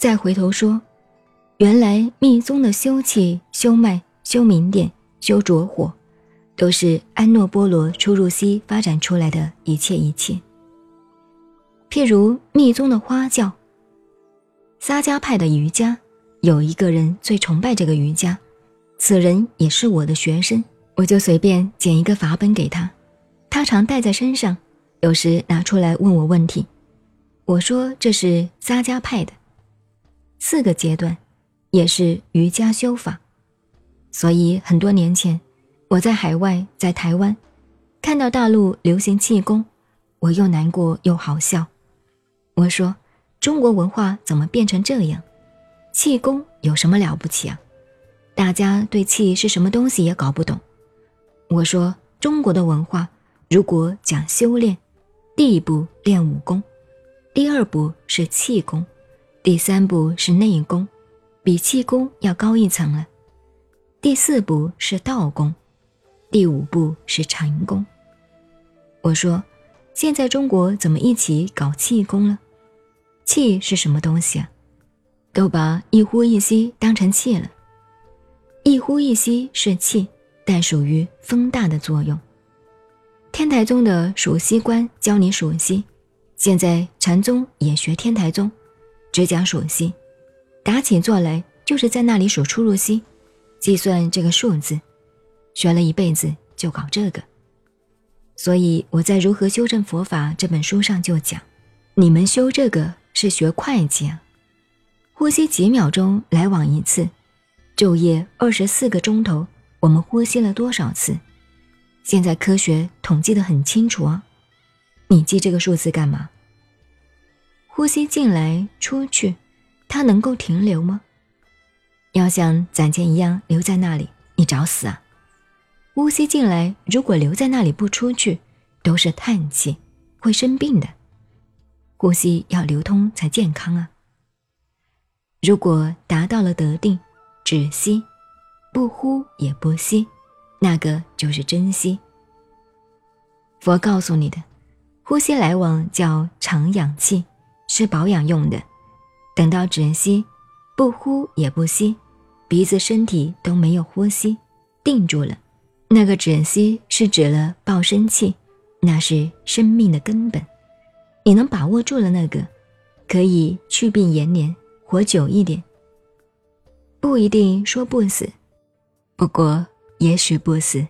再回头说，原来密宗的修气、修脉、修明点、修着火，都是安诺波罗出入息发展出来的一切一切。譬如密宗的花教，撒迦派的瑜伽，有一个人最崇拜这个瑜伽，此人也是我的学生，我就随便捡一个法本给他，他常带在身上，有时拿出来问我问题。我说这是撒迦派的四个阶段，也是瑜伽修法，所以很多年前我在海外，在台湾看到大陆流行气功，我又难过又好笑。我说中国文化怎么变成这样？气功有什么了不起啊？大家对气是什么东西也搞不懂。我说中国的文化如果讲修炼，第一步练武功。第二步是气功，第三步是内功，比气功要高一层了。第四步是道功，第五步是禅功。我说，现在中国怎么一起搞气功了？气是什么东西啊？都把一呼一吸当成气了。一呼一吸是气，但属于风大的作用。天台宗的数息观教你数息。现在禅宗也学天台宗，只讲数息，打起坐来就是在那里数出入息，计算这个数字，学了一辈子就搞这个。所以我在《如何修正佛法》这本书上就讲，你们修这个是学会计啊，呼吸几秒钟来往一次，昼夜二十四个钟头，我们呼吸了多少次？现在科学统计的很清楚啊。你记这个数字干嘛？呼吸进来出去，它能够停留吗？要像攒钱一样留在那里，你找死啊！呼吸进来，如果留在那里不出去，都是叹气，会生病的。呼吸要流通才健康啊！如果达到了得定，止息，不呼也不吸，那个就是真息。佛告诉你的。呼吸来往叫长氧气，是保养用的。等到止息，不呼也不吸，鼻子、身体都没有呼吸，定住了。那个止息是指了报生气，那是生命的根本。你能把握住了那个，可以去病延年，活久一点。不一定说不死，不过也许不死。